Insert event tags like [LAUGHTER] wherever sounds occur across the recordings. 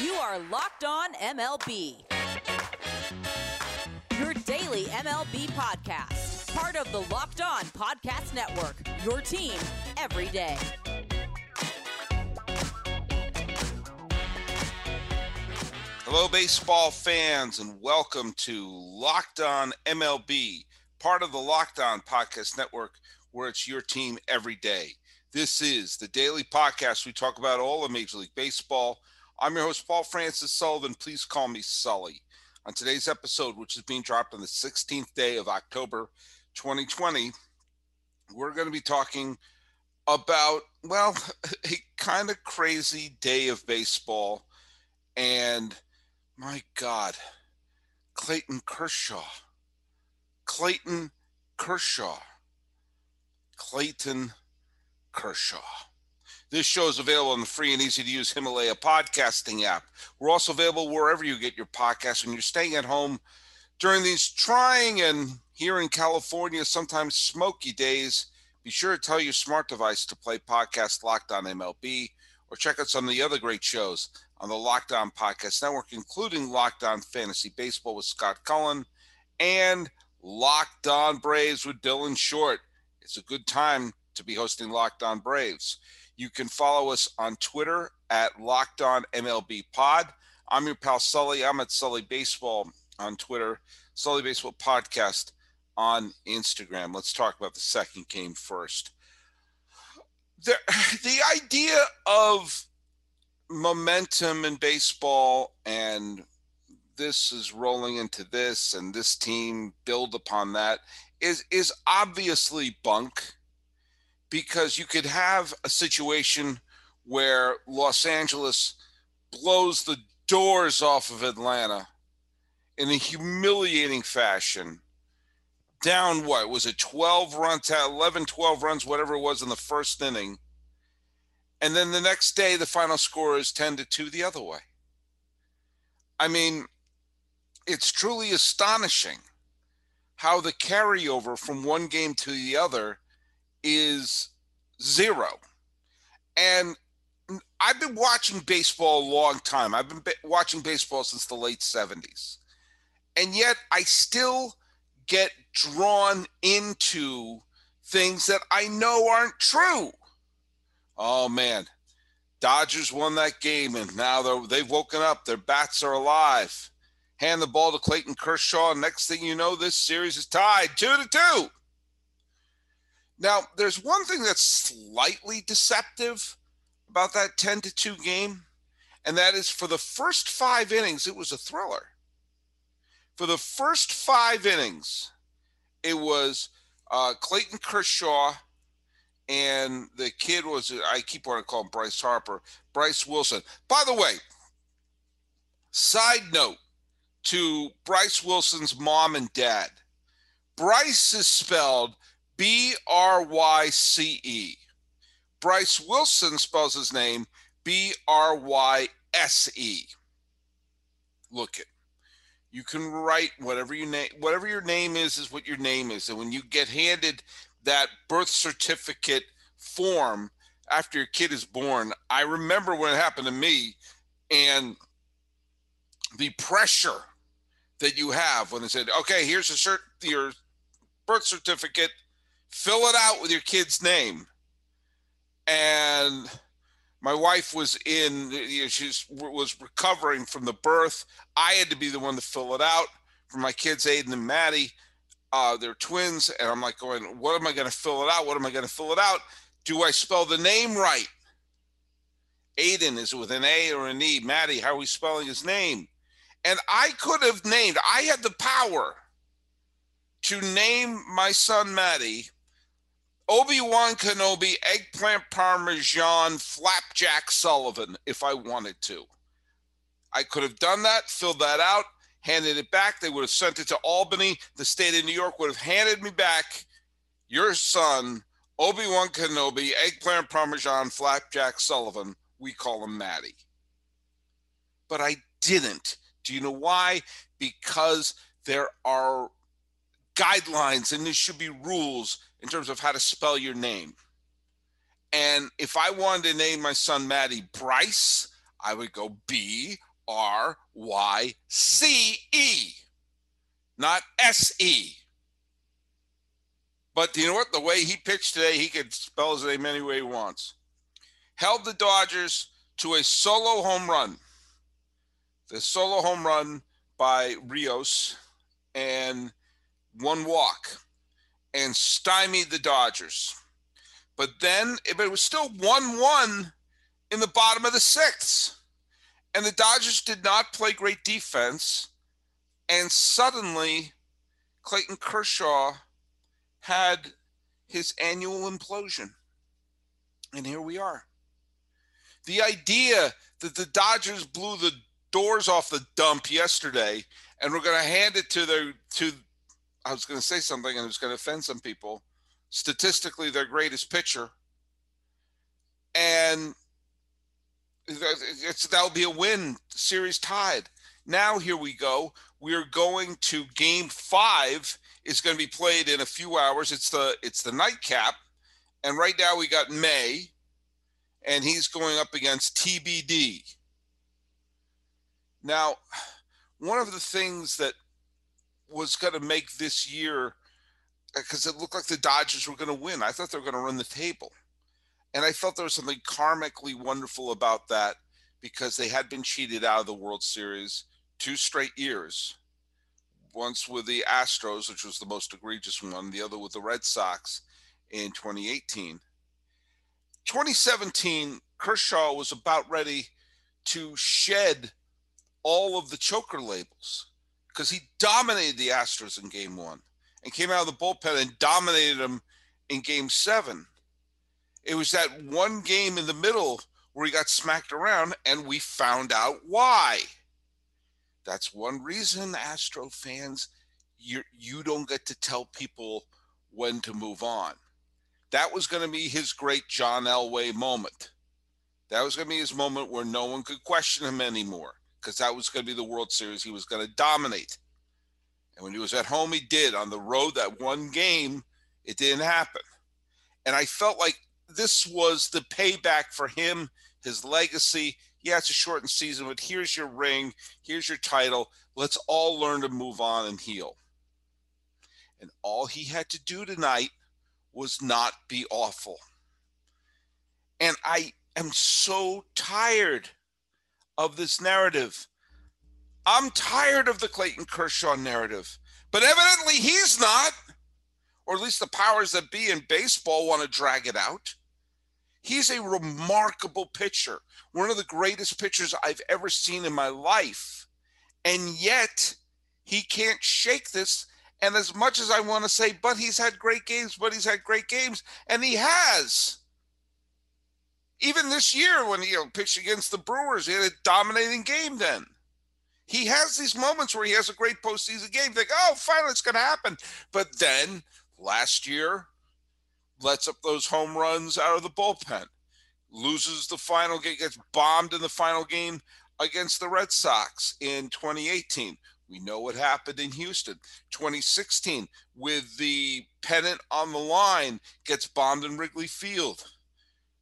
You are Locked On MLB. Your daily MLB podcast. Part of the Locked On Podcast Network. Your team every day. Hello, baseball fans, and welcome to Locked On MLB, part of the Locked On Podcast Network, where it's your team every day. This is the daily podcast. We talk about all of Major League Baseball I'm your host, Paul Francis Sullivan. Please call me Sully. On today's episode, which is being dropped on the 16th day of October 2020, we're going to be talking about, well, [LAUGHS] a kind of crazy day of baseball. And my God, Clayton Kershaw. Clayton Kershaw. Clayton Kershaw. This show is available on the free and easy to use Himalaya podcasting app. We're also available wherever you get your podcasts when you're staying at home during these trying and here in California, sometimes smoky days. Be sure to tell your smart device to play podcast Locked On MLB or check out some of the other great shows on the Locked On Podcast Network, including Locked On Fantasy Baseball with Scott Cullen and Locked On Braves with Dylan Short. It's a good time to be hosting Locked On Braves. You can follow us on Twitter at Locked On MLB Pod. I'm your pal Sully. I'm at Sully Baseball on Twitter, Sully Baseball Podcast on Instagram. Let's talk about the second game first. The, [SIGHS] the idea of momentum in baseball and this is rolling into this and this team build upon that is is obviously bunk because you could have a situation where Los Angeles blows the doors off of Atlanta in a humiliating fashion. Down what was it 12 runs, 11, 12 runs, whatever it was in the first inning. And then the next day, the final score is 10 to 2 the other way. I mean, it's truly astonishing how the carryover from one game to the other is zero. And I've been watching baseball a long time. I've been watching baseball since the late 70s. And yet I still get drawn into things that I know aren't true. Oh man, Dodgers won that game and now they've woken up. Their bats are alive. Hand the ball to Clayton Kershaw. Next thing you know, this series is tied two to two. Now, there's one thing that's slightly deceptive about that 10 to 2 game, and that is for the first five innings, it was a thriller. For the first five innings, it was uh, Clayton Kershaw and the kid was, I keep wanting to call him Bryce Harper, Bryse Wilson. By the way, side note to Bryse Wilson's mom and dad Bryce is spelled B R Y C E. Bryse Wilson spells his name B R Y S E. Look it. You can write whatever you name whatever your name is is what your name is. And when you get handed that birth certificate form after your kid is born, I remember when it happened to me and the pressure that you have when they said, okay, here's a cert- your birth certificate fill it out with your kid's name. And my wife was in, you know, she was recovering from the birth. I had to be the one to fill it out for my kids, Aiden and Maddie. Uh, they're twins. And I'm like, going, what am I going to fill it out? What am I going to fill it out? Do I spell the name right? Aiden, is it with an A or an E? Maddie, how are we spelling his name? And I could have named, I had the power to name my son Maddie Obi Wan Kenobi, eggplant parmesan, flapjack Sullivan if I wanted to. I could have done that, filled that out, handed it back. They would have sent it to Albany. The state of New York would have handed me back your son, Obi Wan Kenobi, eggplant parmesan, flapjack Sullivan. We call him Maddie. But I didn't. Do you know why? Because there are guidelines and there should be rules in terms of how to spell your name. And if I wanted to name my son Maddie Bryce, I would go B R Y C E, not S E. But you know what? The way he pitched today, he could spell his name any way he wants. Held the Dodgers to a solo home run. The solo home run by Rios and one walk and stymied the Dodgers. But then but it was still 1 1 in the bottom of the sixth. And the Dodgers did not play great defense. And suddenly, Clayton Kershaw had his annual implosion. And here we are. The idea that the Dodgers blew the doors off the dump yesterday and we're going to hand it to their to I was going to say something and it was going to offend some people. Statistically, their greatest pitcher, and that'll be a win. Series tied. Now here we go. We're going to Game Five. Is going to be played in a few hours. It's the it's the nightcap, and right now we got May, and he's going up against TBD. Now, one of the things that was going to make this year uh, because it looked like the Dodgers were going to win. I thought they were going to run the table. And I felt there was something karmically wonderful about that because they had been cheated out of the World Series two straight years. Once with the Astros, which was the most egregious one, the other with the Red Sox in 2018. 2017, Kershaw was about ready to shed all of the choker labels because he dominated the Astros in game one and came out of the bullpen and dominated them in game seven. It was that one game in the middle where he got smacked around, and we found out why. That's one reason, Astro fans, you you don't get to tell people when to move on. That was going to be his great John Elway moment. That was going to be his moment where no one could question him anymore because that was going to be the World Series. He was going to dominate. And when he was at home, he did. On the road, that one game, it didn't happen. And I felt like this was the payback for him, his legacy. Yeah, it's a shortened season, but here's your ring, here's your title. Let's all learn to move on and heal. And all he had to do tonight was not be awful. And I am so tired of this narrative. I'm tired of the Clayton Kershaw narrative, but evidently he's not, or at least the powers that be in baseball want to drag it out. He's a remarkable pitcher, one of the greatest pitchers I've ever seen in my life. And yet, he can't shake this. And as much as I want to say, but he's had great games, but he's had great games, and he has even this year when he you know, pitched against the Brewers, he had a dominating game then. He has these moments where he has a great postseason game. Think, oh, finally it's going to happen. But then last year, lets up those home runs out of the bullpen, loses the final game, gets bombed in the final game against the Red Sox in 2018. We know what happened in Houston. 2016, with the pennant on the line, gets bombed in Wrigley Field.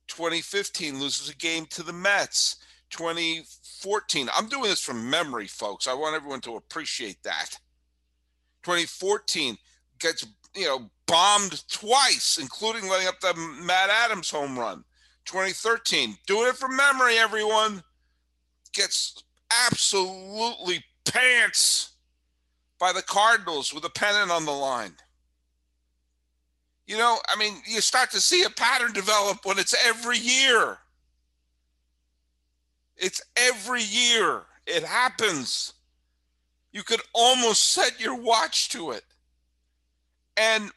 2015 loses a game to the Mets. 2014, I'm doing this from memory, folks. I want everyone to appreciate that. 2014 gets, you know, bombed twice, including letting up the Matt Adams home run. 2013, doing it from memory, everyone, gets absolutely pants by the Cardinals with a pennant on the line you know, I mean, you start to see a pattern develop when it's every year. It's every year. It happens. You could almost set your watch to it. And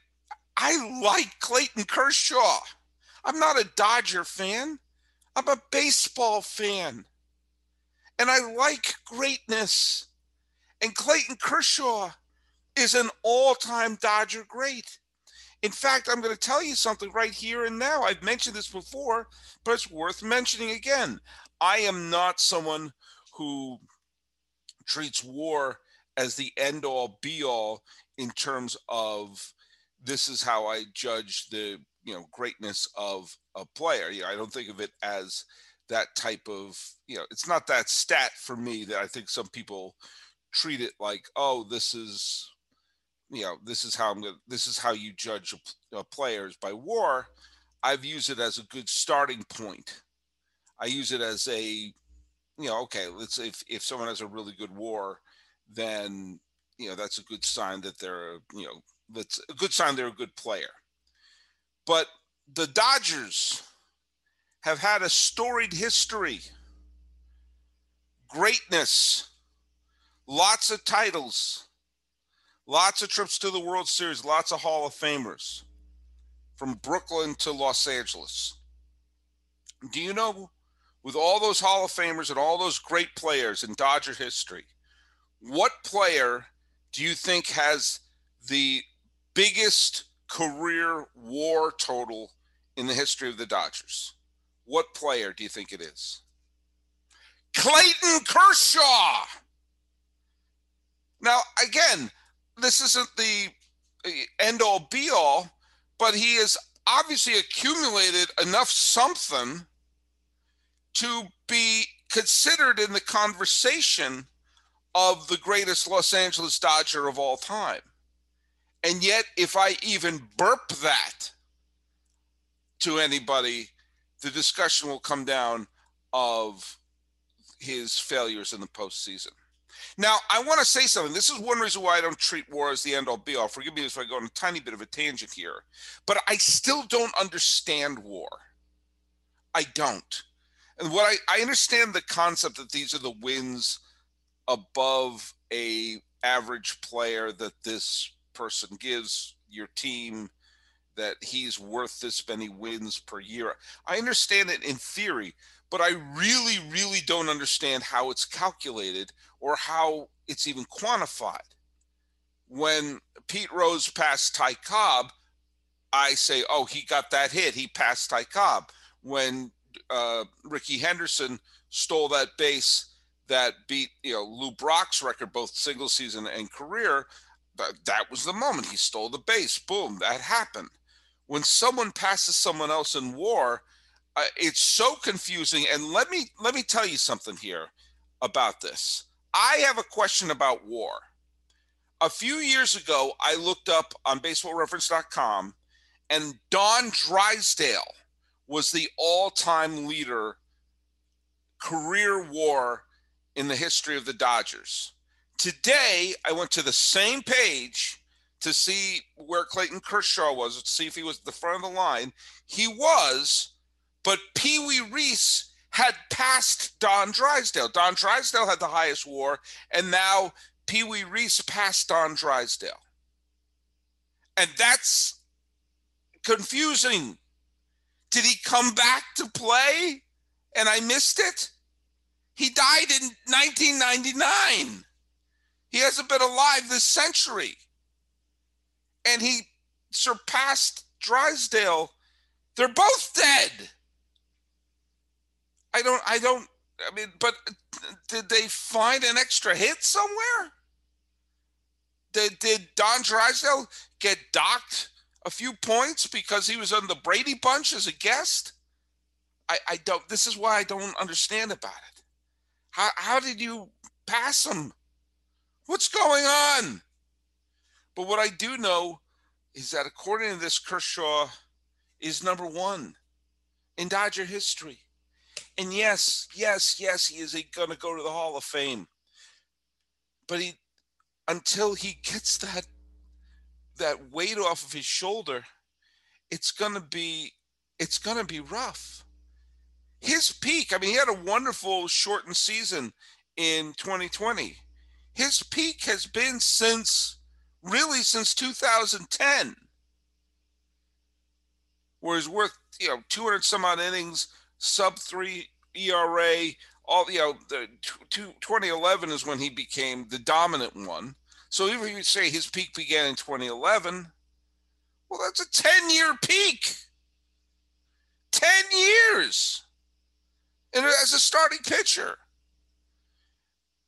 I like Clayton Kershaw. I'm not a Dodger fan, I'm a baseball fan. And I like greatness. And Clayton Kershaw is an all time Dodger great. In fact, I'm going to tell you something right here and now. I've mentioned this before, but it's worth mentioning again. I am not someone who treats war as the end all be all in terms of this is how I judge the you know greatness of a player. You know, I don't think of it as that type of, you know, it's not that stat for me that I think some people treat it like, oh, this is, you know, this is how I'm going this is how you judge a, a players by war. I've used it as a good starting point. I use it as a, you know, okay, let's if if someone has a really good war, then you know that's a good sign that they're, you know, that's a good sign they're a good player. But the Dodgers have had a storied history, greatness, lots of titles, lots of trips to the World Series, lots of Hall of Famers from Brooklyn to Los Angeles. Do you know, with all those Hall of Famers and all those great players in Dodger history, what player do you think has the biggest career war total in the history of the Dodgers? What player do you think it is? Clayton Kershaw. Now, again, this isn't the end all be all, but he has obviously accumulated enough something to be considered in the conversation of the greatest Los Angeles Dodger of all time. And yet, if I even burp that to anybody, the discussion will come down of his failures in the postseason. Now, I want to say something. This is one reason why I don't treat war as the end all be all. Forgive me if I go on a tiny bit of a tangent here, but I still don't understand war. I don't. And what I, I understand the concept that these are the wins above a average player that this person gives your team that he's worth this many wins per year. I understand it in theory, but I really, really don't understand how it's calculated or how it's even quantified. When Pete Rose passed Ty Cobb, I say, oh, he got that hit. He passed Ty Cobb. When uh, Rickey Henderson stole that base that beat, you know, Lou Brock's record, both single season and career, that, that was the moment he stole the base. Boom, that happened when someone passes someone else in war, uh, it's so confusing. And let me let me tell you something here about this. I have a question about war. A few years ago, I looked up on BaseballReference.com, and Don Drysdale was the all-time leader career war in the history of the Dodgers. Today, I went to the same page to see where Clayton Kershaw was, to see if he was at the front of the line. He was, but Pee Wee Reese had passed Don Drysdale. Don Drysdale had the highest war, and now Pee Wee Reese passed Don Drysdale. And that's confusing. Did he come back to play and I missed it? He died in 1999. He hasn't been alive this century and he surpassed Drysdale. They're both dead. I don't, I don't, I mean, but did they find an extra hit somewhere? Did, did Don Drysdale get docked a few points because he was on the Brady Bunch as a guest? I, I don't, this is why I don't understand about it. How, how did you pass him? What's going on? But what I do know is that according to this, Kershaw is number one in Dodger history. And yes, yes, yes, he is going to go to the Hall of Fame. But he, until he gets that that weight off of his shoulder, it's going to be it's going to be rough. His peak, I mean, he had a wonderful shortened season in 2020. His peak has been since really since 2010, where he's worth you know 200 some odd innings, sub three ERA. All you know, the 2011 is when he became the dominant one. So if you say his peak began in 2011, well, that's a 10 year peak. 10 years. And as a starting pitcher.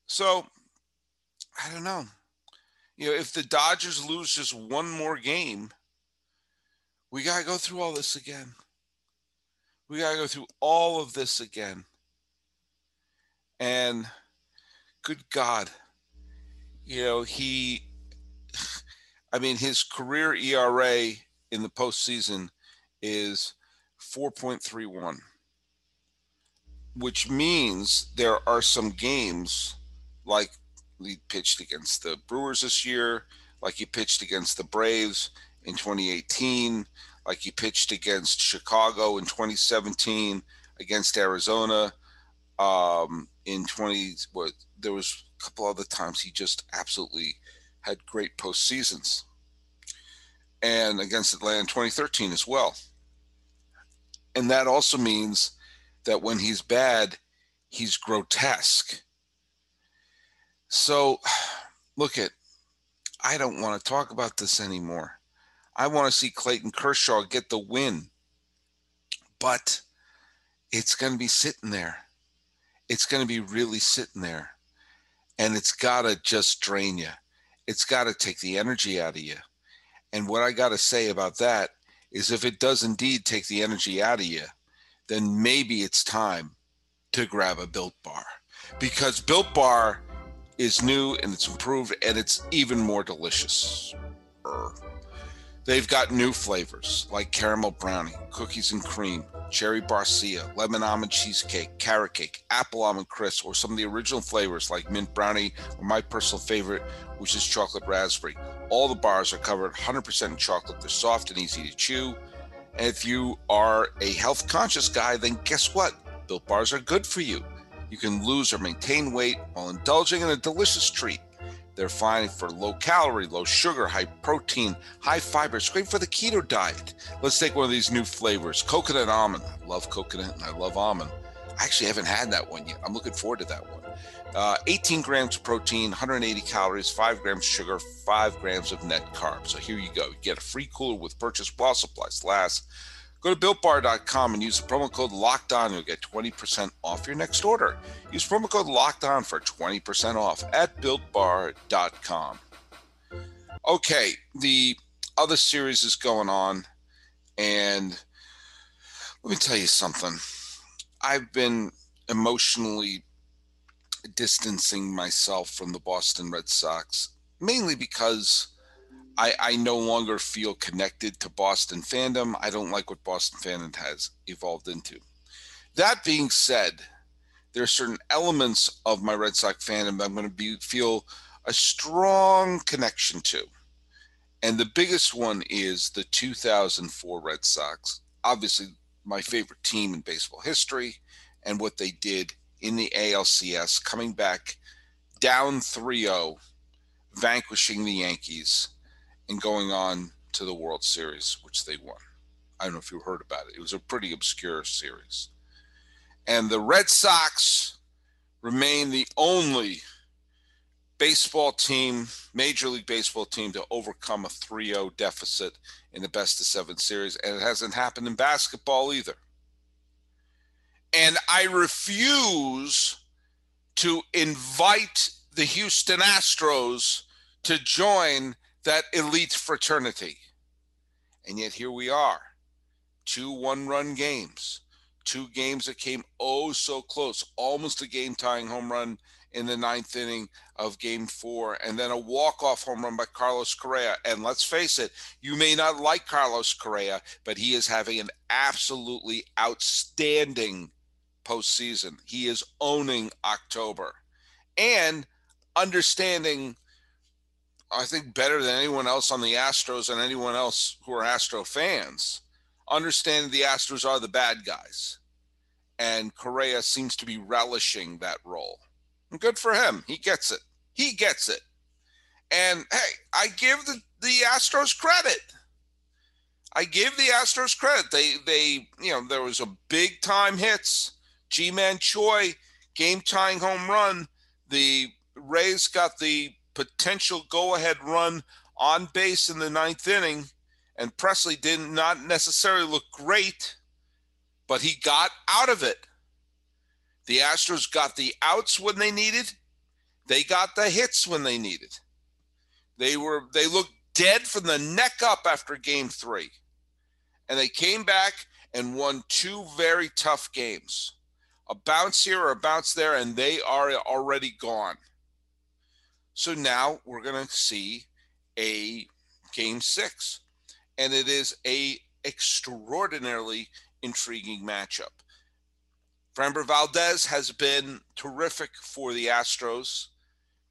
So I don't know you know, if the Dodgers lose just one more game, we got to go through all this again. We got to go through all of this again. And good God, you know, he, I mean, his career ERA in the postseason is 4.31, which means there are some games like he pitched against the Brewers this year, like he pitched against the Braves in 2018, like he pitched against Chicago in 2017, against Arizona um, in 20. What there was a couple other times he just absolutely had great postseasons, and against Atlanta in 2013 as well. And that also means that when he's bad, he's grotesque. So, [SIGHS] look at, I don't want to talk about this anymore. I want to see Clayton Kershaw get the win, but it's going to be sitting there. It's going to be really sitting there. And it's got to just drain you. It's got to take the energy out of you. And what I got to say about that is if it does indeed take the energy out of you, then maybe it's time to grab a Built Bar. Because Built Bar is new and it's improved and it's even more delicious. They've got new flavors like caramel brownie, cookies and cream, cherry barcia, lemon almond cheesecake, carrot cake, apple almond crisp, or some of the original flavors like mint brownie or my personal favorite, which is chocolate raspberry. All the bars are covered 100% in chocolate. They're soft and easy to chew. And if you are a health conscious guy, then guess what? Built bars are good for you. You can lose or maintain weight while indulging in a delicious treat. They're fine for low calorie, low sugar, high protein, high fiber. It's great for the keto diet. Let's take one of these new flavors coconut almond. I love coconut and I love almond. I actually haven't had that one yet. I'm looking forward to that one. Uh, 18 grams of protein, 180 calories, 5 grams of sugar, 5 grams of net carbs. So here you go. You get a free cooler with purchase while supplies last. Go to builtbar.com and use the promo code locked on. You'll get 20% off your next order. Use promo code locked on for 20% off at builtbar.com. Okay, the other series is going on. And let me tell you something. I've been emotionally distancing myself from the Boston Red Sox, mainly because I, I no longer feel connected to Boston fandom. I don't like what Boston fandom has evolved into. That being said, there are certain elements of my Red Sox fandom that I'm going to be feel a strong connection to. And the biggest one is the 2004 Red Sox. Obviously, my favorite team in baseball history and what they did in the ALCS, coming back down 3 0, vanquishing the Yankees and going on to the World Series, which they won. I don't know if you heard about it. It was a pretty obscure series. And the Red Sox remain the only baseball team, Major League Baseball team, to overcome a 3 0 deficit in the best of seven series. And it hasn't happened in basketball either. And I refuse to invite the Houston Astros to join that elite fraternity. And yet here we are, two one run games, two games that came oh so close, almost a game tying home run in the ninth inning of game four, and then a walk off home run by Carlos Correa. And let's face it, you may not like Carlos Correa, but he is having an absolutely outstanding postseason. He is owning October and understanding I think better than anyone else on the Astros and anyone else who are Astro fans, understanding the Astros are the bad guys. And Correa seems to be relishing that role. And good for him. He gets it. He gets it. And hey, I give the, the Astros credit. I give the Astros credit. They they you know there was a big time hits. Ji-Man Choi game tying home run. The Rays got the potential go ahead run on base in the ninth inning, and Pressly did not necessarily look great, but he got out of it. The Astros got the outs when they needed, they got the hits when they needed. They were they looked dead from the neck up after game three. And they came back and won two very tough games. A bounce here or a bounce there, and they are already gone. So now we're going to see a game six, and it is a extraordinarily intriguing matchup. Framber Valdez has been terrific for the Astros.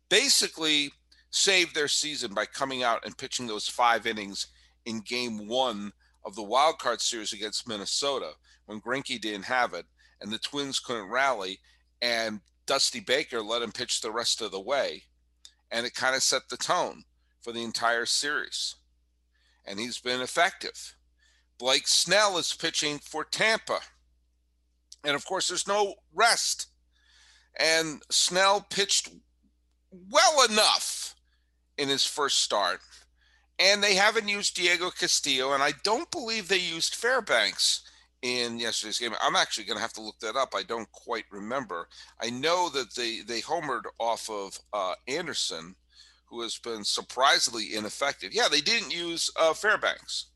Basically, saved their season by coming out and pitching those five innings in game one of the wild card series against Minnesota when Greinke didn't have it and the Twins couldn't rally and Dusty Baker let him pitch the rest of the way. And it kind of set the tone for the entire series. And he's been effective. Blake Snell is pitching for Tampa. And of course, there's no rest. And Snell pitched well enough in his first start. And they haven't used Diego Castillo, and I don't believe they used Fairbanks in yesterday's game. I'm actually going to have to look that up. I don't quite remember. I know that they they homered off of uh, Anderson, who has been surprisingly ineffective. Yeah, they didn't use uh, Fairbanks,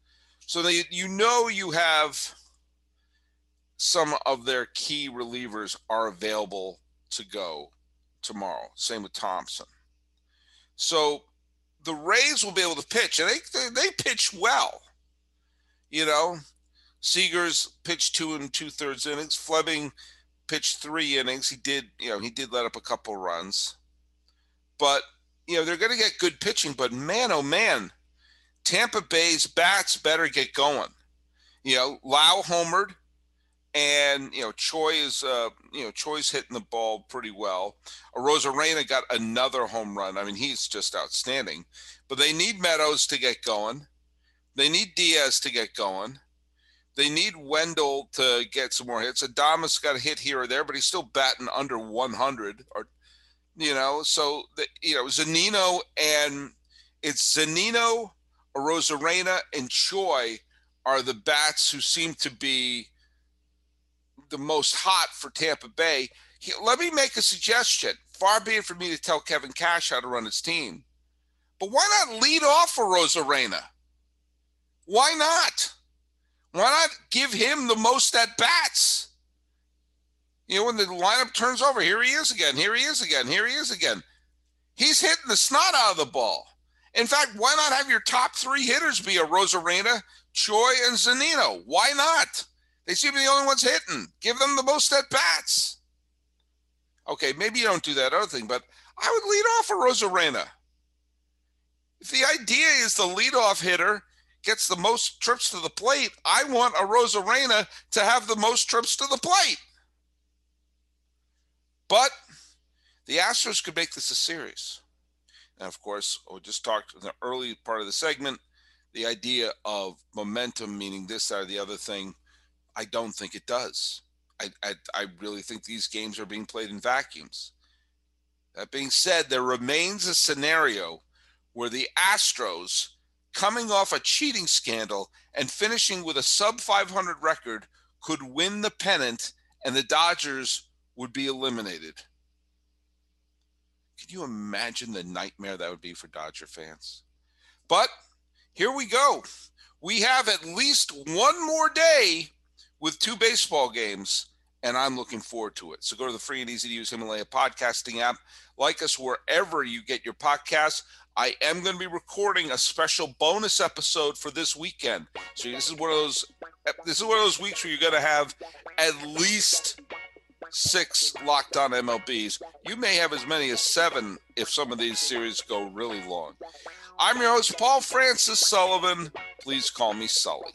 so they you know you have some of their key relievers are available to go tomorrow. Same with Thompson. So the Rays will be able to pitch, and they they, they pitch well. You know, Seager's pitched two and two thirds innings. Fleming pitched three innings. He did, you know, he did let up a couple runs, but you know they're going to get good pitching. But man, oh man, Tampa Bay's bats better get going. You know, Lowe homered and you know Choi is uh, you know Choi's hitting the ball pretty well. Arozarena got another home run. I mean, he's just outstanding. But they need Meadows to get going. They need Diaz to get going. They need Wendle to get some more hits. Adames got a hit here or there, but he's still batting under 100. Or you know, so the, you know Zanino and it's Zunino, Arozarena, and Choi are the bats who seem to be the most hot for Tampa Bay. He, let me make a suggestion. Far be it for me to tell Kevin Cash how to run his team, but why not lead off for Arozarena? Why not? Why not give him the most at bats? You know, when the lineup turns over, here he is again, here he is again, here he is again. He's hitting the snot out of the ball. In fact, why not have your top three hitters be Arozarena, Choi, and Zunino? Why not? They seem to be the only ones hitting. Give them the most at bats. Okay, maybe you don't do that other thing, but I would lead off a Arozarena. If the idea is the leadoff hitter gets the most trips to the plate, I want Arozarena to have the most trips to the plate. But the Astros could make this a series. And of course, we just talked in the early part of the segment, the idea of momentum, meaning this, or the other thing. I don't think it does. I, I, I really think these games are being played in vacuums. That being said, there remains a scenario where the Astros, coming off a cheating scandal and finishing with a sub 500 record, could win the pennant and the Dodgers would be eliminated. Can you imagine the nightmare that would be for Dodger fans? But here we go. We have at least one more day with two baseball games, and I'm looking forward to it. So go to the free and easy to use Himalaya podcasting app. Like us wherever you get your podcasts. I am going to be recording a special bonus episode for this weekend. So this is one of those this is one of those weeks where you're going to have at least six locked on MLBs. You may have as many as seven if some of these series go really long. I'm your host, Paul Francis Sullivan. Please call me Sully.